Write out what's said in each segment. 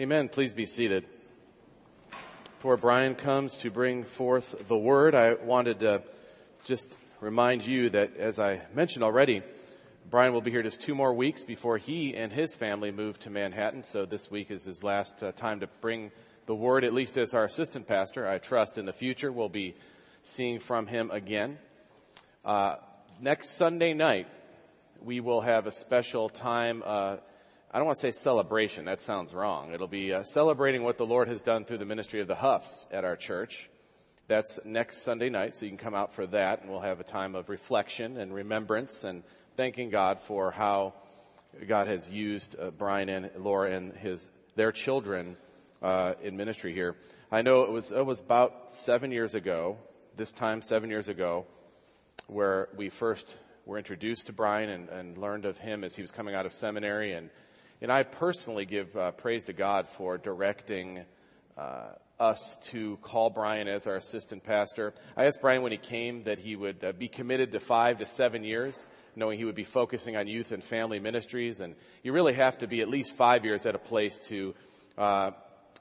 Amen. Please be seated. Before Brian comes to bring forth the word, I wanted to just remind you that, as I mentioned already, Brian will be here just two more weeks before he and his family move to Manhattan. So this week is his last uh, time to bring the word, at least as our assistant pastor. I trust in the future we'll be seeing from him again. Uh, next Sunday night, we will have a special time. Uh, I don't want to say celebration. That sounds wrong. It'll be uh, celebrating what the Lord has done through the ministry of the Huffs at our church. That's next Sunday night, so you can come out for that, and we'll have a time of reflection and remembrance and thanking God for how God has used uh, Brian and Laura and his their children uh, in ministry here. I know it was it was about seven years ago. This time, seven years ago, where we first were introduced to Brian and, and learned of him as he was coming out of seminary and and I personally give uh, praise to God for directing uh, us to call Brian as our assistant pastor. I asked Brian when he came that he would uh, be committed to five to seven years, knowing he would be focusing on youth and family ministries. And you really have to be at least five years at a place to uh,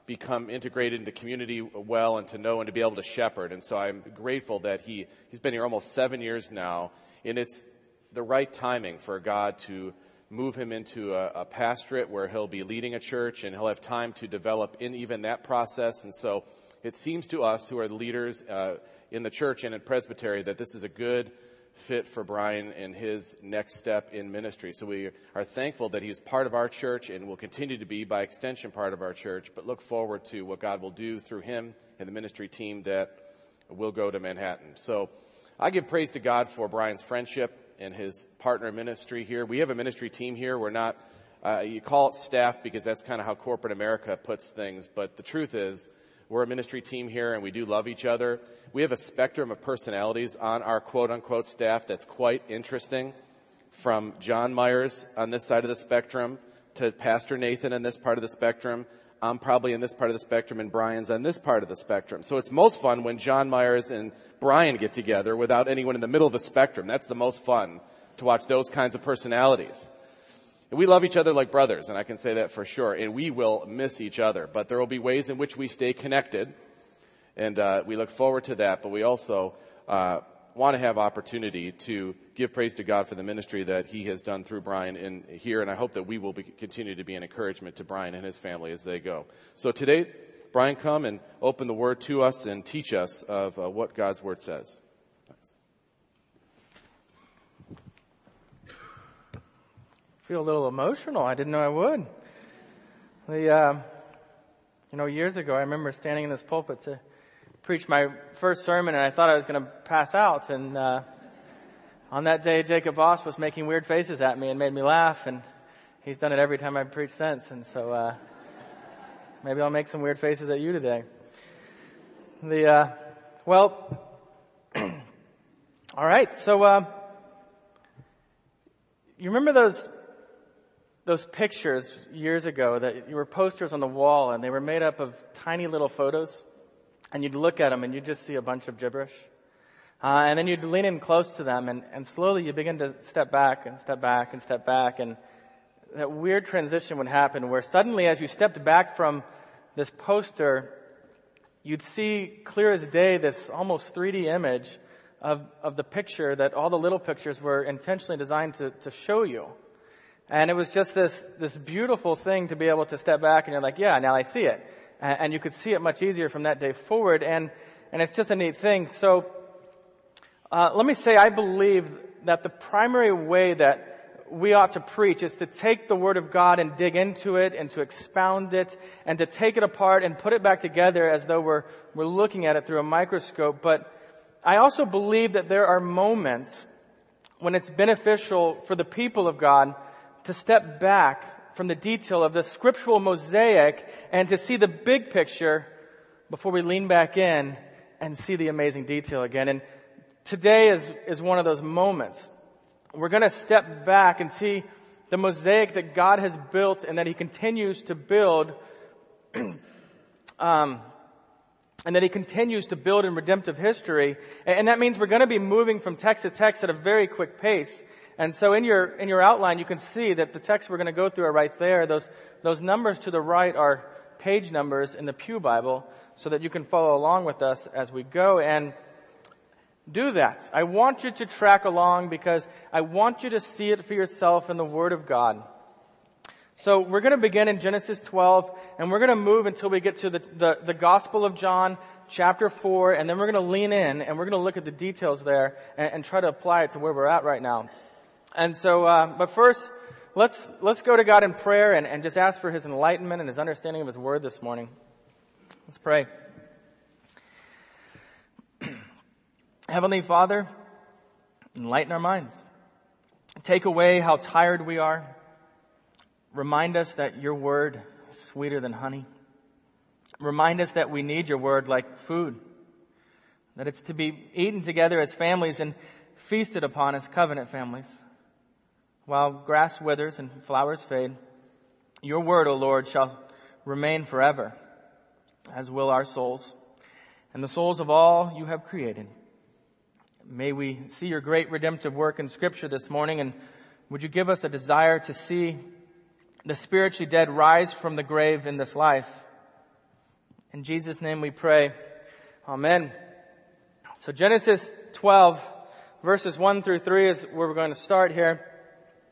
become integrated into the community well and to know and to be able to shepherd. And so I'm grateful that he, he's been here almost seven years now. And it's the right timing for God to move him into a, a, pastorate where he'll be leading a church and he'll have time to develop in even that process. And so it seems to us who are the leaders uh, in the church and in presbytery that this is a good fit for Brian in his next step in ministry. So we are thankful that he's part of our church and will continue to be by extension part of our church, but look forward to what God will do through him and the ministry team that will go to Manhattan. So I give praise to God for Brian's friendship and his partner ministry here. We have a ministry team here. We're not, uh, you call it staff because that's kind of how corporate America puts things, but the truth is, we're a ministry team here and we do love each other. We have a spectrum of personalities on our quote unquote staff that's quite interesting. From John Myers on this side of the spectrum to Pastor Nathan on this part of the spectrum I'm probably in this part of the spectrum and Brian's on this part of the spectrum. So it's most fun when John Myers and Brian get together without anyone in the middle of the spectrum. That's the most fun to watch those kinds of personalities. And we love each other like brothers, and I can say that for sure. And we will miss each other, but there will be ways in which we stay connected, and uh, we look forward to that. But we also uh, want to have opportunity to give praise to God for the ministry that He has done through Brian in here, and I hope that we will be, continue to be an encouragement to Brian and his family as they go. So today, Brian, come and open the Word to us and teach us of uh, what God's Word says. Thanks. feel a little emotional. I didn't know I would. The, uh, you know, years ago, I remember standing in this pulpit to preach my first sermon, and I thought I was going to pass out, and. Uh, on that day, Jacob Boss was making weird faces at me and made me laugh, and he's done it every time I've preached since. And so, uh, maybe I'll make some weird faces at you today. The uh, well, all right. So, uh, you remember those those pictures years ago that you were posters on the wall, and they were made up of tiny little photos, and you'd look at them and you'd just see a bunch of gibberish. Uh, and then you'd lean in close to them and, and slowly you begin to step back and step back and step back and that weird transition would happen where suddenly as you stepped back from this poster, you'd see clear as day this almost 3D image of, of the picture that all the little pictures were intentionally designed to, to show you. And it was just this, this beautiful thing to be able to step back and you're like, yeah, now I see it. And, you could see it much easier from that day forward. And, and it's just a neat thing. So uh, let me say, I believe that the primary way that we ought to preach is to take the Word of God and dig into it and to expound it and to take it apart and put it back together as though we're, we're looking at it through a microscope. But I also believe that there are moments when it's beneficial for the people of God to step back from the detail of the scriptural mosaic and to see the big picture before we lean back in and see the amazing detail again. And today is, is one of those moments. We're going to step back and see the mosaic that God has built and that He continues to build, um, and that He continues to build in redemptive history. And that means we're going to be moving from text to text at a very quick pace. And so in your, in your outline, you can see that the text we're going to go through are right there. Those, those numbers to the right are, page numbers in the Pew Bible so that you can follow along with us as we go and do that. I want you to track along because I want you to see it for yourself in the Word of God. So we're going to begin in Genesis 12 and we're going to move until we get to the, the, the, Gospel of John chapter 4 and then we're going to lean in and we're going to look at the details there and, and try to apply it to where we're at right now. And so, uh, but first, let's, let's go to God in prayer and, and just ask for His enlightenment and His understanding of His Word this morning. Let's pray. Heavenly Father, enlighten our minds. Take away how tired we are. Remind us that your word is sweeter than honey. Remind us that we need your word like food. That it's to be eaten together as families and feasted upon as covenant families. While grass withers and flowers fade, your word, O Lord, shall remain forever, as will our souls and the souls of all you have created. May we see your great redemptive work in scripture this morning and would you give us a desire to see the spiritually dead rise from the grave in this life? In Jesus name we pray. Amen. So Genesis 12 verses 1 through 3 is where we're going to start here.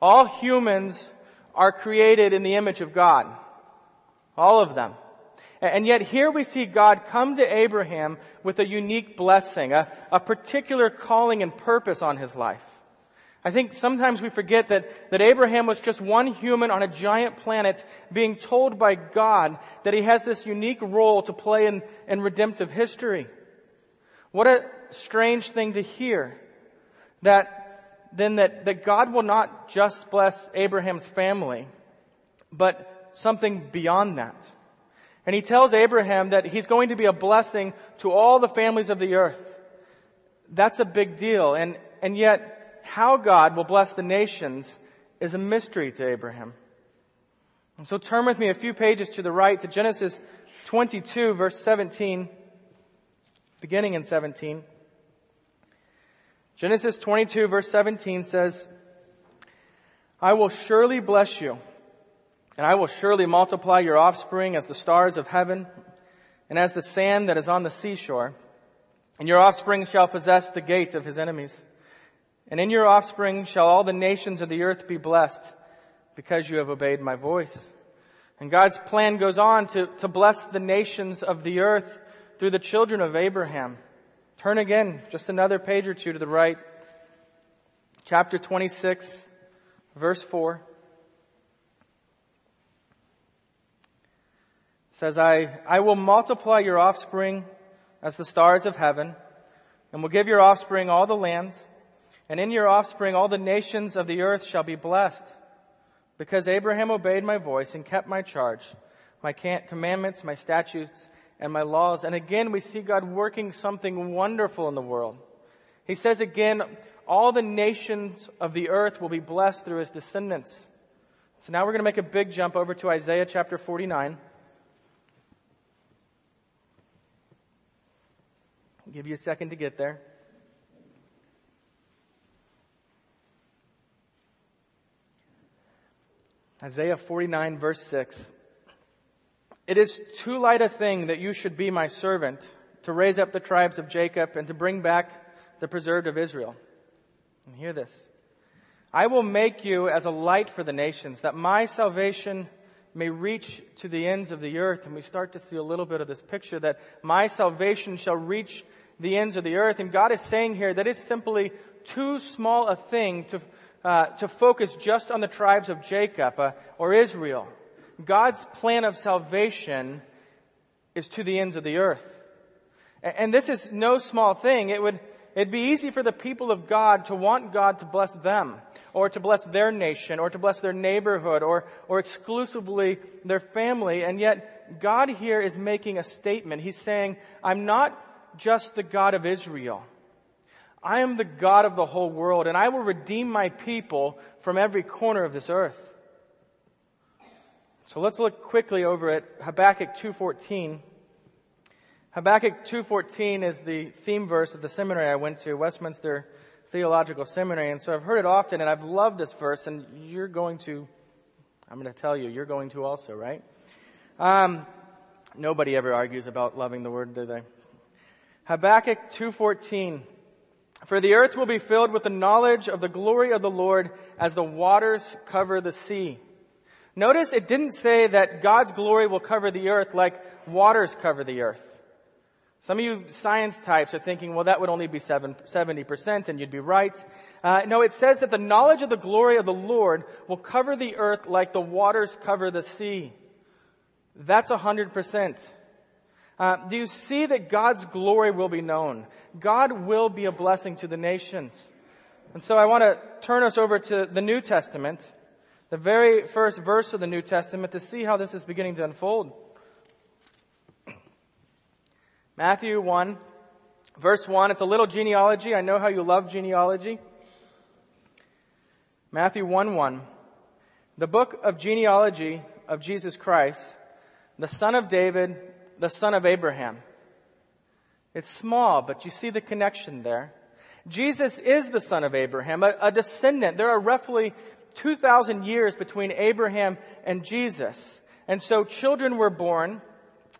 All humans are created in the image of God. All of them. And yet here we see God come to Abraham with a unique blessing, a, a particular calling and purpose on his life. I think sometimes we forget that, that Abraham was just one human on a giant planet being told by God that he has this unique role to play in, in redemptive history. What a strange thing to hear. That then that, that God will not just bless Abraham's family, but something beyond that. And he tells Abraham that he's going to be a blessing to all the families of the earth. That's a big deal. And, and yet, how God will bless the nations is a mystery to Abraham. And so turn with me a few pages to the right to Genesis 22 verse 17, beginning in 17. Genesis 22 verse 17 says, I will surely bless you and I will surely multiply your offspring as the stars of heaven and as the sand that is on the seashore. And your offspring shall possess the gate of his enemies. And in your offspring shall all the nations of the earth be blessed because you have obeyed my voice. And God's plan goes on to, to bless the nations of the earth through the children of Abraham. Turn again, just another page or two to the right. Chapter 26, verse 4. says, I, I will multiply your offspring as the stars of heaven, and will give your offspring all the lands, and in your offspring all the nations of the earth shall be blessed, because Abraham obeyed my voice and kept my charge, my commandments, my statutes, and my laws. And again, we see God working something wonderful in the world. He says again, all the nations of the earth will be blessed through his descendants. So now we're going to make a big jump over to Isaiah chapter 49. I'll give you a second to get there. Isaiah 49 verse 6. It is too light a thing that you should be my servant to raise up the tribes of Jacob and to bring back the preserved of Israel. And hear this. I will make you as a light for the nations that my salvation may reach to the ends of the earth. And we start to see a little bit of this picture that my salvation shall reach the ends of the earth. And God is saying here that it's simply too small a thing to, uh, to focus just on the tribes of Jacob uh, or Israel. God's plan of salvation is to the ends of the earth. And, this is no small thing. It would, it'd be easy for the people of God to want God to bless them or to bless their nation or to bless their neighborhood or, or exclusively their family. And yet God here is making a statement. He's saying, I'm not just the God of Israel. I am the God of the whole world and I will redeem my people from every corner of this earth. So let's look quickly over at Habakkuk 2.14. Habakkuk 2.14 is the theme verse of the seminary I went to, Westminster Theological Seminary. And so I've heard it often and I've loved this verse and you're going to, I'm going to tell you, you're going to also, right? Um, nobody ever argues about loving the word, do they? Habakkuk 2.14 for the earth will be filled with the knowledge of the glory of the Lord as the waters cover the sea. Notice it didn't say that God's glory will cover the earth like waters cover the earth. Some of you science types are thinking, well, that would only be 70%, and you'd be right. Uh, no, it says that the knowledge of the glory of the Lord will cover the earth like the waters cover the sea. That's 100%. Uh, do you see that God's glory will be known? God will be a blessing to the nations. And so I want to turn us over to the New Testament, the very first verse of the New Testament to see how this is beginning to unfold. Matthew 1, verse 1. It's a little genealogy. I know how you love genealogy. Matthew 1 1. The book of genealogy of Jesus Christ, the son of David, the son of Abraham. It's small, but you see the connection there. Jesus is the son of Abraham, a, a descendant. There are roughly 2,000 years between Abraham and Jesus. And so children were born,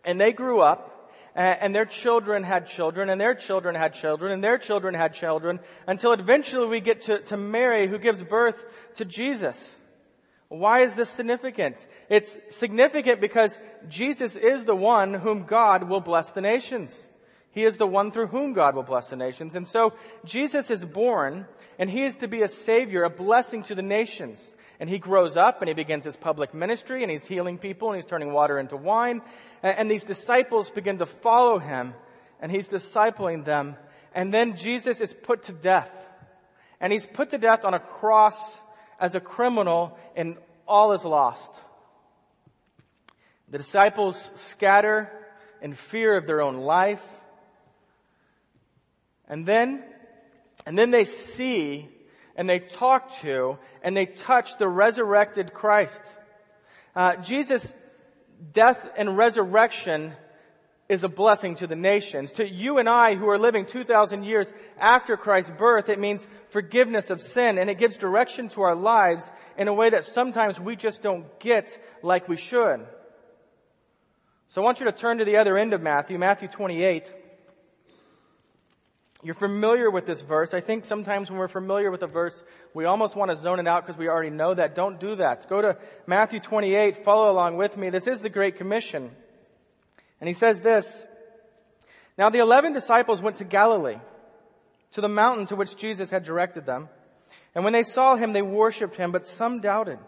and they grew up, and their children had children, and their children had children, and their children had children, until eventually we get to, to Mary, who gives birth to Jesus. Why is this significant? It's significant because Jesus is the one whom God will bless the nations. He is the one through whom God will bless the nations. And so Jesus is born and he is to be a savior, a blessing to the nations. And he grows up and he begins his public ministry and he's healing people and he's turning water into wine. And these disciples begin to follow him and he's discipling them. And then Jesus is put to death. And he's put to death on a cross as a criminal and all is lost. The disciples scatter in fear of their own life. And then, and then they see and they talk to and they touch the resurrected Christ. Uh, Jesus' death and resurrection is a blessing to the nations. To you and I who are living 2,000 years after Christ's birth, it means forgiveness of sin and it gives direction to our lives in a way that sometimes we just don't get like we should. So I want you to turn to the other end of Matthew, Matthew 28. You're familiar with this verse. I think sometimes when we're familiar with a verse, we almost want to zone it out because we already know that. Don't do that. Go to Matthew 28, follow along with me. This is the Great Commission. And he says this, Now the eleven disciples went to Galilee, to the mountain to which Jesus had directed them. And when they saw him, they worshipped him, but some doubted.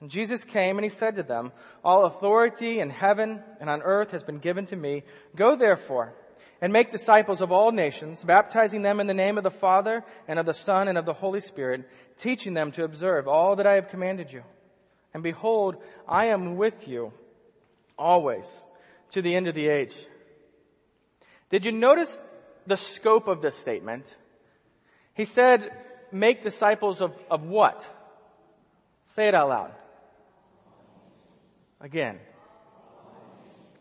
And Jesus came and he said to them, All authority in heaven and on earth has been given to me. Go therefore and make disciples of all nations, baptizing them in the name of the Father and of the Son and of the Holy Spirit, teaching them to observe all that I have commanded you. And behold, I am with you always to the end of the age. Did you notice the scope of this statement? He said, make disciples of, of what? Say it out loud. Again.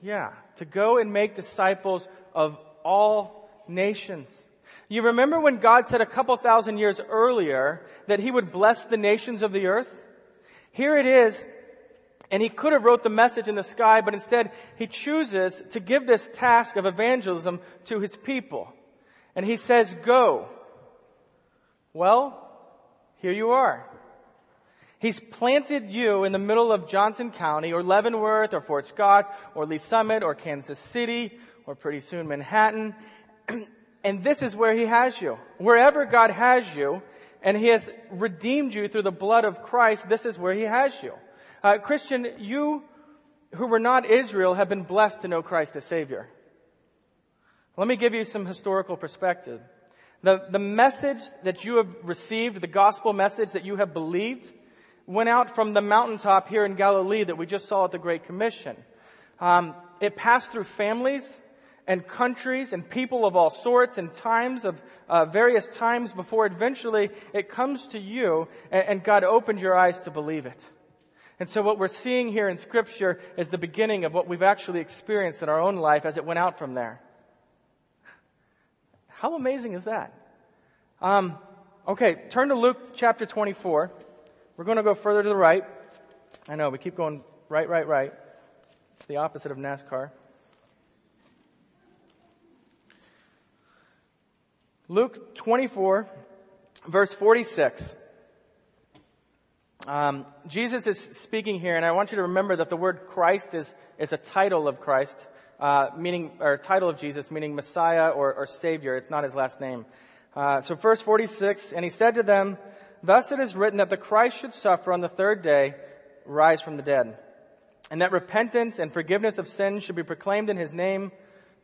Yeah, to go and make disciples of all nations. You remember when God said a couple thousand years earlier that He would bless the nations of the earth? Here it is and he could have wrote the message in the sky, but instead he chooses to give this task of evangelism to his people. And he says, go. Well, here you are. He's planted you in the middle of Johnson County or Leavenworth or Fort Scott or Lee's Summit or Kansas City or pretty soon Manhattan. and this is where he has you. Wherever God has you and he has redeemed you through the blood of Christ, this is where he has you. Uh, Christian, you who were not Israel have been blessed to know Christ as Savior. Let me give you some historical perspective. The, the message that you have received, the gospel message that you have believed, went out from the mountaintop here in Galilee that we just saw at the Great Commission. Um, it passed through families and countries and people of all sorts and times of uh, various times before eventually it comes to you and, and God opened your eyes to believe it. And so what we're seeing here in scripture is the beginning of what we've actually experienced in our own life as it went out from there. How amazing is that? Um, okay, turn to Luke chapter 24. We're going to go further to the right. I know, we keep going right, right, right. It's the opposite of NASCAR. Luke 24, verse 46. Um, Jesus is speaking here, and I want you to remember that the word Christ is, is a title of Christ, uh, meaning, or title of Jesus, meaning Messiah or, or Savior. It's not his last name. Uh, so verse 46, and he said to them, Thus it is written that the Christ should suffer on the third day, rise from the dead, and that repentance and forgiveness of sins should be proclaimed in his name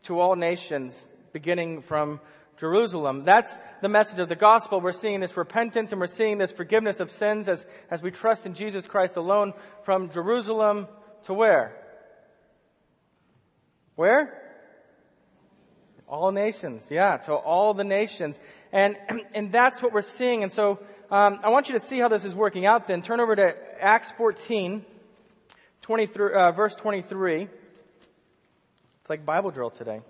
to all nations, beginning from Jerusalem. That's the message of the gospel. We're seeing this repentance and we're seeing this forgiveness of sins as, as we trust in Jesus Christ alone from Jerusalem to where? Where? All nations. Yeah, to all the nations. And, and that's what we're seeing. And so, um, I want you to see how this is working out then. Turn over to Acts 14, 23, uh, verse 23. It's like Bible drill today.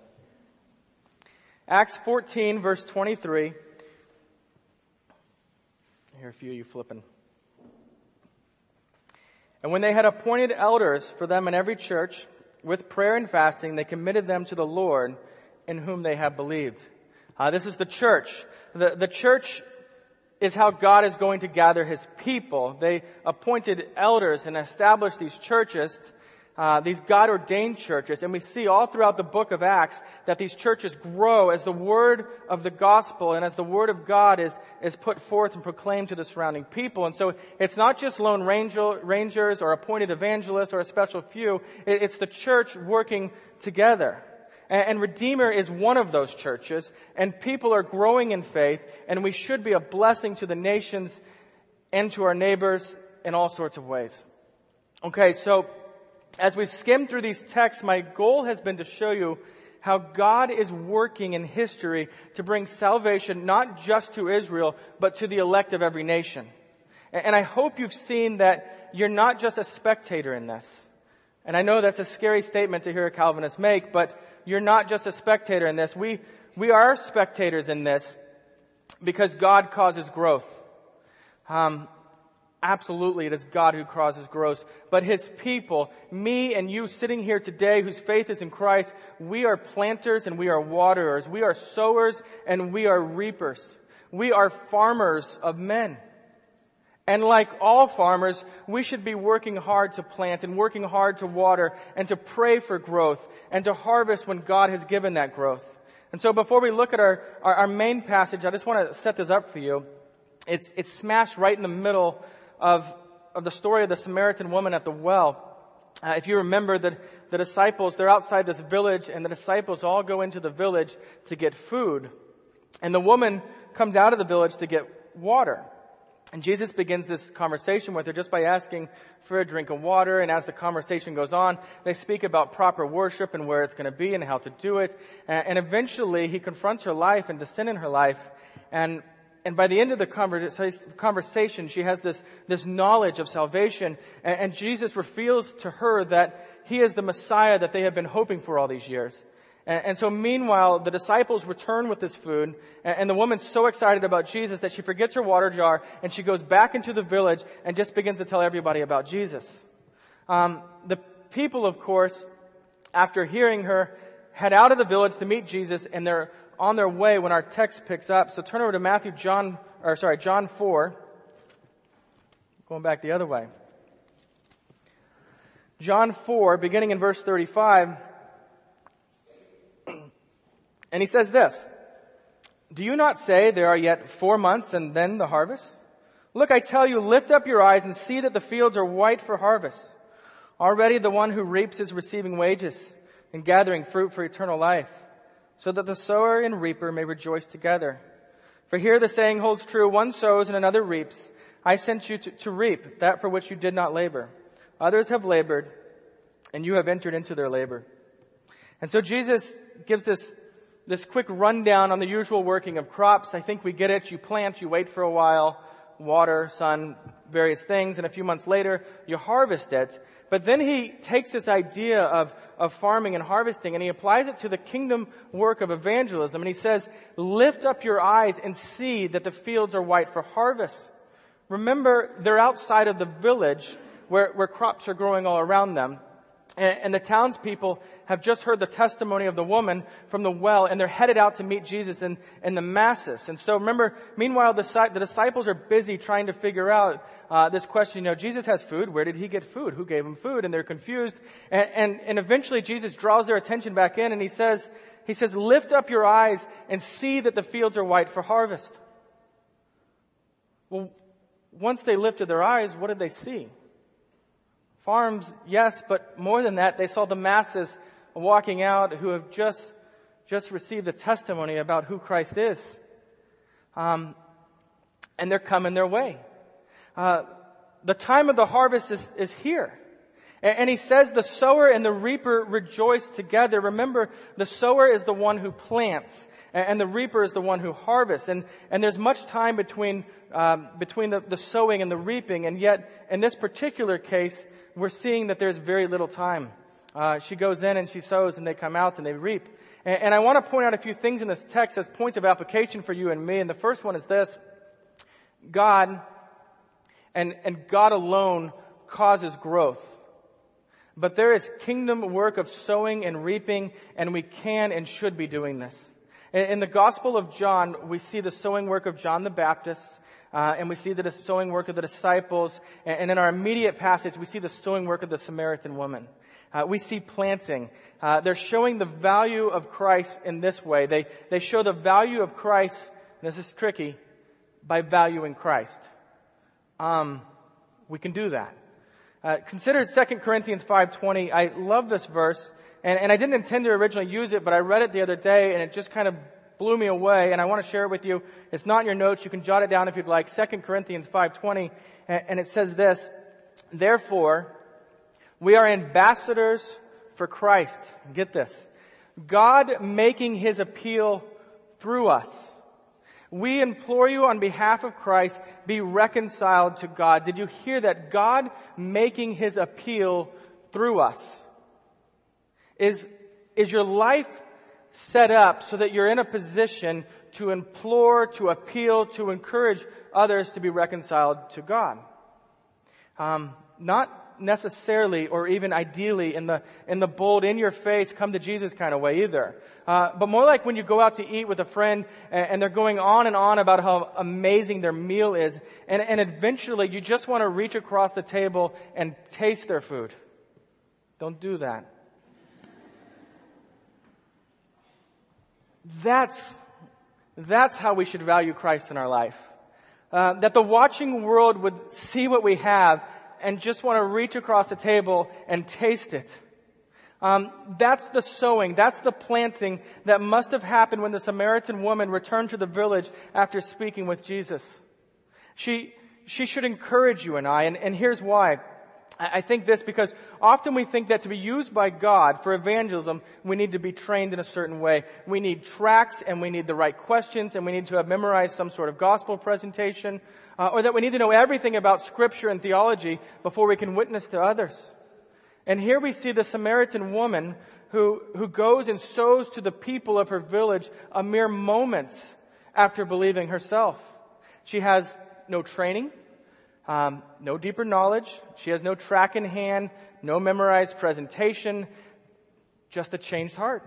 Acts 14, verse 23. I hear a few of you flipping. And when they had appointed elders for them in every church, with prayer and fasting, they committed them to the Lord in whom they have believed. Uh, this is the church. The, the church is how God is going to gather His people. They appointed elders and established these churches uh, these God ordained churches, and we see all throughout the book of Acts that these churches grow as the word of the gospel and as the word of God is, is put forth and proclaimed to the surrounding people. And so it's not just lone ranger, rangers or appointed evangelists or a special few, it, it's the church working together. And, and Redeemer is one of those churches, and people are growing in faith, and we should be a blessing to the nations and to our neighbors in all sorts of ways. Okay, so as we skim through these texts, my goal has been to show you how God is working in history to bring salvation not just to Israel, but to the elect of every nation. And I hope you've seen that you're not just a spectator in this. And I know that's a scary statement to hear a Calvinist make, but you're not just a spectator in this. We, we are spectators in this because God causes growth. Um, Absolutely, it is God who causes growth. But His people, me and you sitting here today whose faith is in Christ, we are planters and we are waterers. We are sowers and we are reapers. We are farmers of men. And like all farmers, we should be working hard to plant and working hard to water and to pray for growth and to harvest when God has given that growth. And so before we look at our, our, our main passage, I just want to set this up for you. It's, it's smashed right in the middle of, of the story of the Samaritan woman at the well. Uh, if you remember that the disciples, they're outside this village and the disciples all go into the village to get food. And the woman comes out of the village to get water. And Jesus begins this conversation with her just by asking for a drink of water. And as the conversation goes on, they speak about proper worship and where it's going to be and how to do it. And eventually he confronts her life and the sin in her life. And and by the end of the conversation, she has this, this knowledge of salvation, and, and Jesus reveals to her that he is the Messiah that they have been hoping for all these years. And, so meanwhile, the disciples return with this food, and, and the woman's so excited about Jesus that she forgets her water jar, and she goes back into the village and just begins to tell everybody about Jesus. Um, the people, of course, after hearing her, head out of the village to meet Jesus, and they're on their way when our text picks up. So turn over to Matthew, John, or sorry, John 4. Going back the other way. John 4, beginning in verse 35. And he says this, Do you not say there are yet four months and then the harvest? Look, I tell you, lift up your eyes and see that the fields are white for harvest. Already the one who reaps is receiving wages and gathering fruit for eternal life so that the sower and reaper may rejoice together. For here the saying holds true, one sows and another reaps. I sent you to, to, reap that for which you did not labor. Others have labored, and you have entered into their labor. And so Jesus gives this, this quick rundown on the usual working of crops. I think we get it. You plant, you wait for a while, water, sun, various things, and a few months later, you harvest it. But then he takes this idea of, of farming and harvesting and he applies it to the kingdom work of evangelism. And he says, lift up your eyes and see that the fields are white for harvest. Remember, they're outside of the village where, where crops are growing all around them. And, the townspeople have just heard the testimony of the woman from the well, and they're headed out to meet Jesus in, in the masses. And so remember, meanwhile, the, the disciples are busy trying to figure out uh, this question. You know, Jesus has food. Where did he get food? Who gave him food? And they're confused. And, and, and eventually, Jesus draws their attention back in, and he says, he says, "Lift up your eyes and see that the fields are white for harvest." Well, once they lifted their eyes, what did they see? Farms, yes, but more than that, they saw the masses walking out who have just, just received a testimony about who Christ is. Um, and they're coming their way. Uh, the time of the harvest is, is here. And, and he says the sower and the reaper rejoice together. Remember, the sower is the one who plants and the reaper is the one who harvests. And, and there's much time between, um, between the, the sowing and the reaping, and yet in this particular case, we're seeing that there's very little time. Uh, she goes in and she sows and they come out and they reap. And, and I want to point out a few things in this text as points of application for you and me. And the first one is this. God and, and God alone causes growth. But there is kingdom work of sowing and reaping and we can and should be doing this. In, in the Gospel of John, we see the sowing work of John the Baptist. Uh, and we see the sowing work of the disciples. And, and, in our immediate passage, we see the sowing work of the Samaritan woman. Uh, we see planting. Uh, they're showing the value of Christ in this way. They, they show the value of Christ, this is tricky, by valuing Christ. Um, we can do that. Uh, consider 2 Corinthians 5.20. I love this verse, and, and I didn't intend to originally use it, but I read it the other day, and it just kind of blew me away, and I want to share it with you. It's not in your notes. You can jot it down if you'd like. 2 Corinthians 5.20, and it says this, Therefore, we are ambassadors for Christ. Get this. God making his appeal through us. We implore you on behalf of Christ, be reconciled to God. Did you hear that? God making his appeal through us. Is, is your life set up so that you're in a position to implore, to appeal, to encourage others to be reconciled to God. Um, not necessarily or even ideally in the in the bold in your face come to jesus kind of way either. Uh, but more like when you go out to eat with a friend and, and, they're going on and on about how amazing their meal is and, and eventually you just want to reach across the table and taste their food. Don't do that That's, that's how we should value Christ in our life. Uh, that the watching world would see what we have and just want to reach across the table and taste it. Um, that's the sowing, that's the planting that must have happened when the Samaritan woman returned to the village after speaking with Jesus. She, she should encourage you and I, and, and here's why. I think this because often we think that to be used by God for evangelism, we need to be trained in a certain way. We need tracts and we need the right questions and we need to have memorized some sort of gospel presentation, uh, or that we need to know everything about scripture and theology before we can witness to others. And here we see the Samaritan woman who, who goes and sows to the people of her village a mere moments after believing herself. She has no training. Um, no deeper knowledge. She has no tract in hand, no memorized presentation, just a changed heart.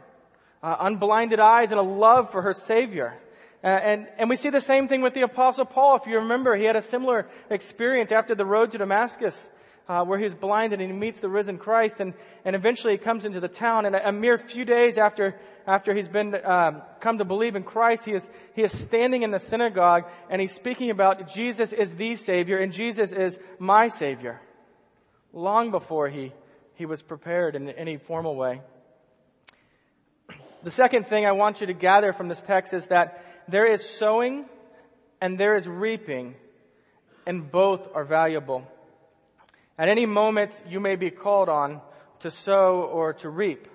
Uh, unblinded eyes and a love for her Savior. Uh, and, and we see the same thing with the Apostle Paul. If you remember, he had a similar experience after the road to Damascus uh, where he was blinded and he meets the risen Christ and, and eventually he comes into the town and a, a mere few days after, after he's been, uh, come to believe in Christ, he is, he is standing in the synagogue and he's speaking about Jesus is the Savior and Jesus is my Savior. Long before he, he was prepared in any formal way. The second thing I want you to gather from this text is that there is sowing and there is reaping and both are valuable. At any moment, you may be called on to sow or to reap.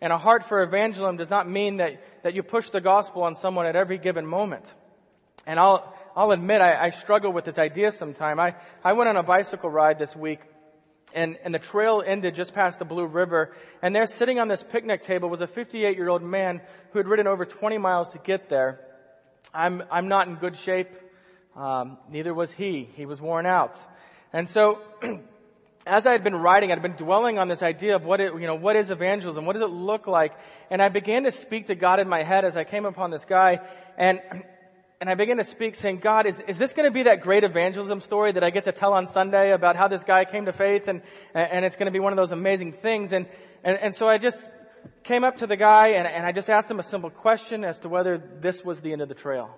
And a heart for evangelism does not mean that, that you push the gospel on someone at every given moment. And I'll, I'll admit I, I struggle with this idea sometime. I, I went on a bicycle ride this week and, and the trail ended just past the Blue River. And there sitting on this picnic table was a 58 year old man who had ridden over 20 miles to get there. I'm, I'm not in good shape. Um, neither was he. He was worn out. And so, as I had been writing, I'd been dwelling on this idea of what it, you know, what is evangelism? What does it look like? And I began to speak to God in my head as I came upon this guy. And and I began to speak saying, God, is, is this going to be that great evangelism story that I get to tell on Sunday about how this guy came to faith and, and it's going to be one of those amazing things? And, and, and so I just came up to the guy and, and I just asked him a simple question as to whether this was the end of the trail.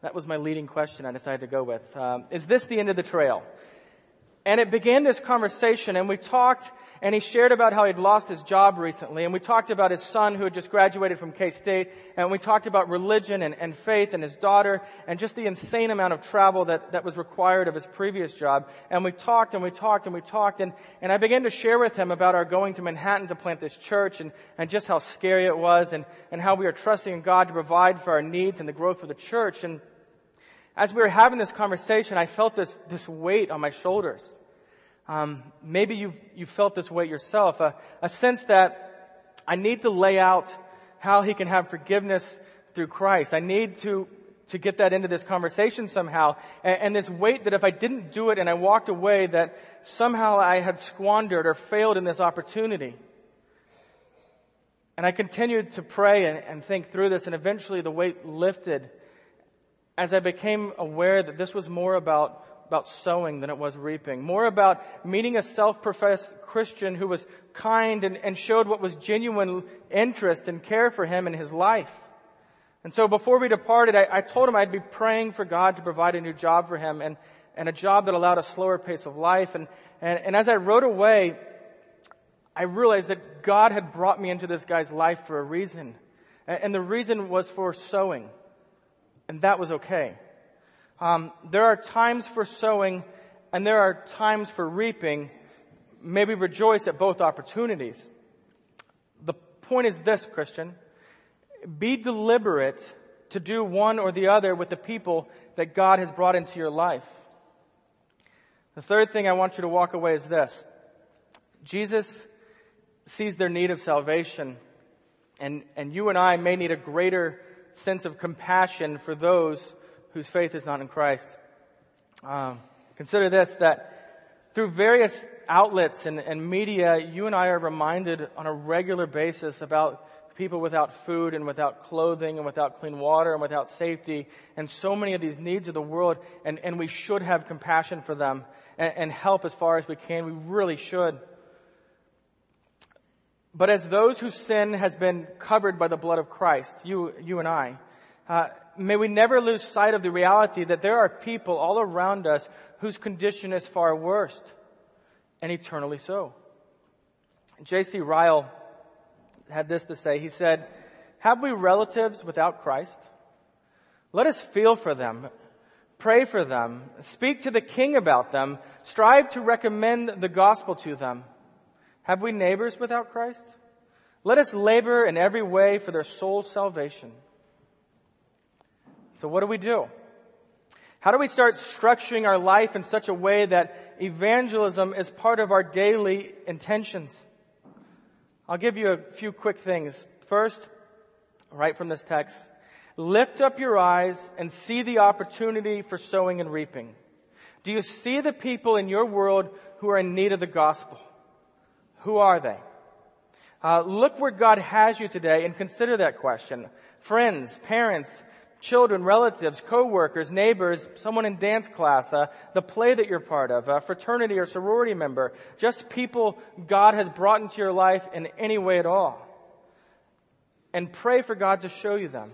That was my leading question I decided to go with. Um, is this the end of the trail? And it began this conversation and we talked and he shared about how he'd lost his job recently, and we talked about his son who had just graduated from K-State, and we talked about religion and, and faith and his daughter, and just the insane amount of travel that, that was required of his previous job. And we talked and we talked and we talked, and, and I began to share with him about our going to Manhattan to plant this church, and, and just how scary it was, and, and how we are trusting in God to provide for our needs and the growth of the church. And as we were having this conversation, I felt this, this weight on my shoulders. Um, maybe you've, you felt this weight yourself, a, a sense that I need to lay out how he can have forgiveness through Christ. I need to, to get that into this conversation somehow. And, and, this weight that if I didn't do it and I walked away, that somehow I had squandered or failed in this opportunity. And I continued to pray and, and think through this and eventually the weight lifted as I became aware that this was more about about sowing than it was reaping. More about meeting a self-professed Christian who was kind and, and showed what was genuine interest and care for him in his life. And so before we departed, I, I told him I'd be praying for God to provide a new job for him and, and a job that allowed a slower pace of life. And, and, and as I rode away, I realized that God had brought me into this guy's life for a reason. And, and the reason was for sowing. And that was okay. Um, there are times for sowing and there are times for reaping. Maybe rejoice at both opportunities. The point is this, Christian. Be deliberate to do one or the other with the people that God has brought into your life. The third thing I want you to walk away is this. Jesus sees their need of salvation and, and you and I may need a greater sense of compassion for those whose faith is not in Christ. Um, consider this, that through various outlets and, and media, you and I are reminded on a regular basis about people without food and without clothing and without clean water and without safety and so many of these needs of the world and, and we should have compassion for them and, and help as far as we can. We really should. But as those whose sin has been covered by the blood of Christ, you, you and I, uh, may we never lose sight of the reality that there are people all around us whose condition is far worse, and eternally so. J.C. Ryle had this to say. He said, have we relatives without Christ? Let us feel for them, pray for them, speak to the King about them, strive to recommend the gospel to them. Have we neighbors without Christ? Let us labor in every way for their soul's salvation. So what do we do? How do we start structuring our life in such a way that evangelism is part of our daily intentions? I'll give you a few quick things. First, right from this text, lift up your eyes and see the opportunity for sowing and reaping. Do you see the people in your world who are in need of the gospel? Who are they? Uh, look where God has you today and consider that question. Friends, parents, children, relatives, co-workers, neighbors, someone in dance class, uh, the play that you're part of, a fraternity or sorority member, just people God has brought into your life in any way at all. And pray for God to show you them.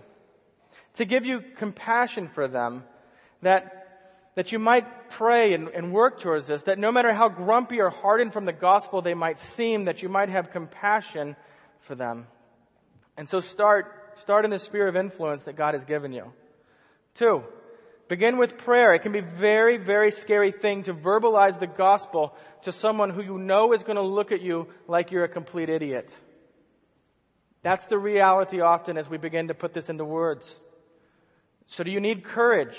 To give you compassion for them that that you might pray and, and, work towards this, that no matter how grumpy or hardened from the gospel they might seem, that you might have compassion for them. And so start Start in the sphere of influence that God has given you. Two, Begin with prayer. It can be very, very scary thing to verbalize the gospel to someone who you know is going to look at you like you're a complete idiot. That's the reality often as we begin to put this into words. So do you need courage?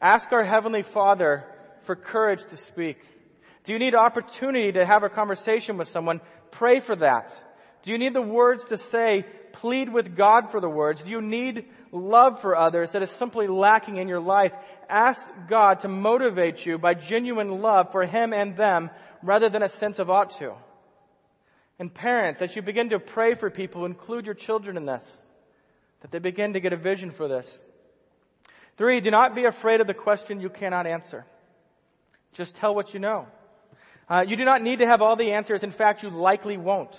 Ask our Heavenly Father for courage to speak. Do you need opportunity to have a conversation with someone? Pray for that. Do you need the words to say, plead with God for the words? Do you need love for others that is simply lacking in your life? Ask God to motivate you by genuine love for Him and them rather than a sense of ought to. And parents, as you begin to pray for people, include your children in this, that they begin to get a vision for this. Three, do not be afraid of the question you cannot answer. Just tell what you know. Uh, you do not need to have all the answers. In fact, you likely won't.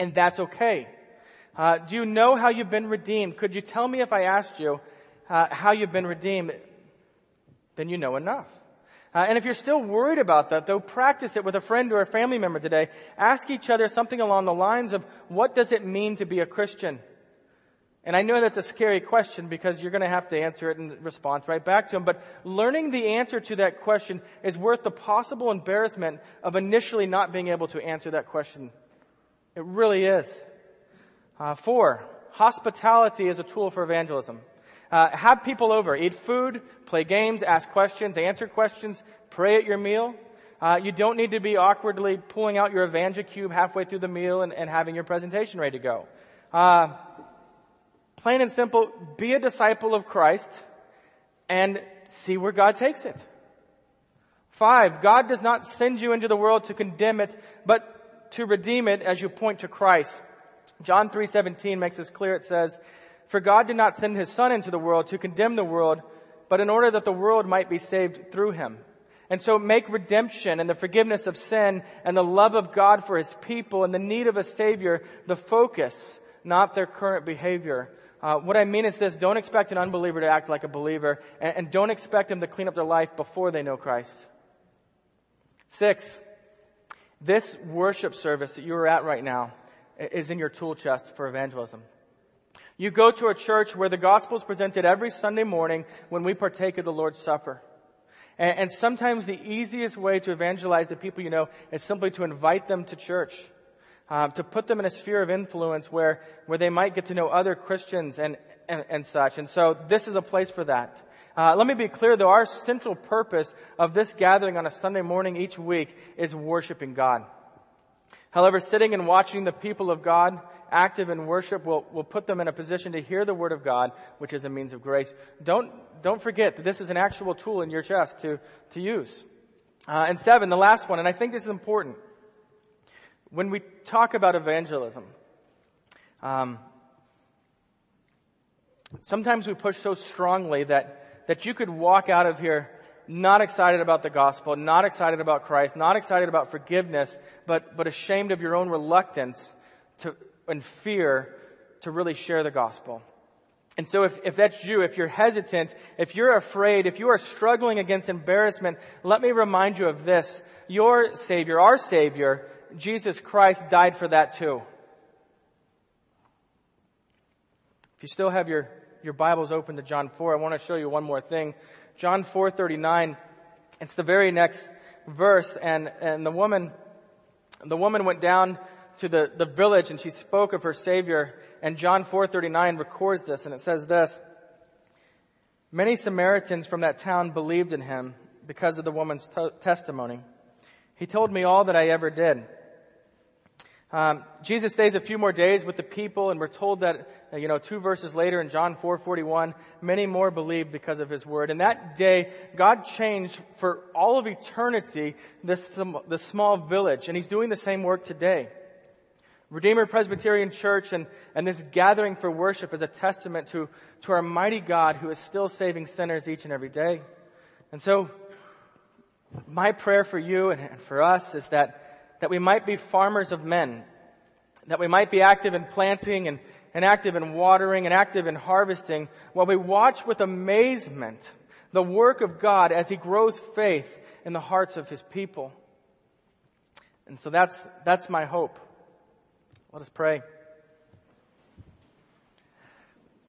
And that's okay. Uh, do you know how you've been redeemed? Could you tell me if I asked you uh, how you've been redeemed? Then you know enough. Uh, and if you're still worried about that, though, practice it with a friend or a family member today. Ask each other something along the lines of, what does it mean to be a Christian? And I know that's a scary question because you're going to have to answer it in response right back to him. But learning the answer to that question is worth the possible embarrassment of initially not being able to answer that question. It really is. Uh, four, hospitality is a tool for evangelism. Uh, have people over, eat food, play games, ask questions, answer questions, pray at your meal. Uh, you don't need to be awkwardly pulling out your EvangeCube halfway through the meal and, and having your presentation ready to go. Plain and simple, be a disciple of Christ and see where God takes it. Five, God does not send you into the world to condemn it, but to redeem it as you point to Christ. John 3:17 makes this clear. It says, for God did not send his son into the world to condemn the world, but in order that the world might be saved through him. And so make redemption and the forgiveness of sin and the love of God for his people and the need of a savior the focus, not their current behavior. Uh, what I mean is this, don't expect an unbeliever to act like a believer and, and don't expect them to clean up their life before they know Christ. Six, this worship service that you are at right now is in your tool chest for evangelism. You go to a church where the gospel is presented every Sunday morning when we partake of the Lord's Supper. And, and, sometimes the easiest way to evangelize the people you know is simply to invite them to church. Uh, to put them in a sphere of influence where, where they might get to know other Christians and, and, and such. And so this is a place for that. Uh, let me be clear though, our central purpose of this gathering on a Sunday morning each week is worshiping God. However, sitting and watching the people of God active in worship will, will put them in a position to hear the word of God, which is a means of grace. Don't, don't forget that this is an actual tool in your chest to, to use. Uh, and seven, the last one, and I think this is important. When we talk about evangelism, um, sometimes we push so strongly that, that you could walk out of here not excited about the gospel, not excited about Christ, not excited about forgiveness, but, but ashamed of your own reluctance to, and fear to really share the gospel. And so if, if that's you, if you're hesitant, if you're afraid, if you are struggling against embarrassment, let me remind you of this. Your Savior, our Savior, Jesus Christ died for that too. If you still have your, your Bibles open to John 4, I want to show you one more thing. John 4:39, it's the very next verse, and, and the woman, the woman went down to the, the village and she spoke of her Savior. And John 4.39 records this and it says this, Many Samaritans from that town believed in him because of the woman's testimony. He told me all that I ever did. Um, Jesus stays a few more days with the people, and we're told that uh, you know two verses later in John 4:41, many more believed because of His word. And that day, God changed for all of eternity this this small village, and He's doing the same work today. Redeemer Presbyterian Church and, and this gathering for worship is a testament to, to our mighty God who is still saving sinners each and every day. And so, my prayer for you and for us is that, that we might be farmers of men, that we might be active in planting and, and active in watering and active in harvesting while we watch with amazement the work of God as He grows faith in the hearts of His people. And so that's, that's my hope. Let us pray.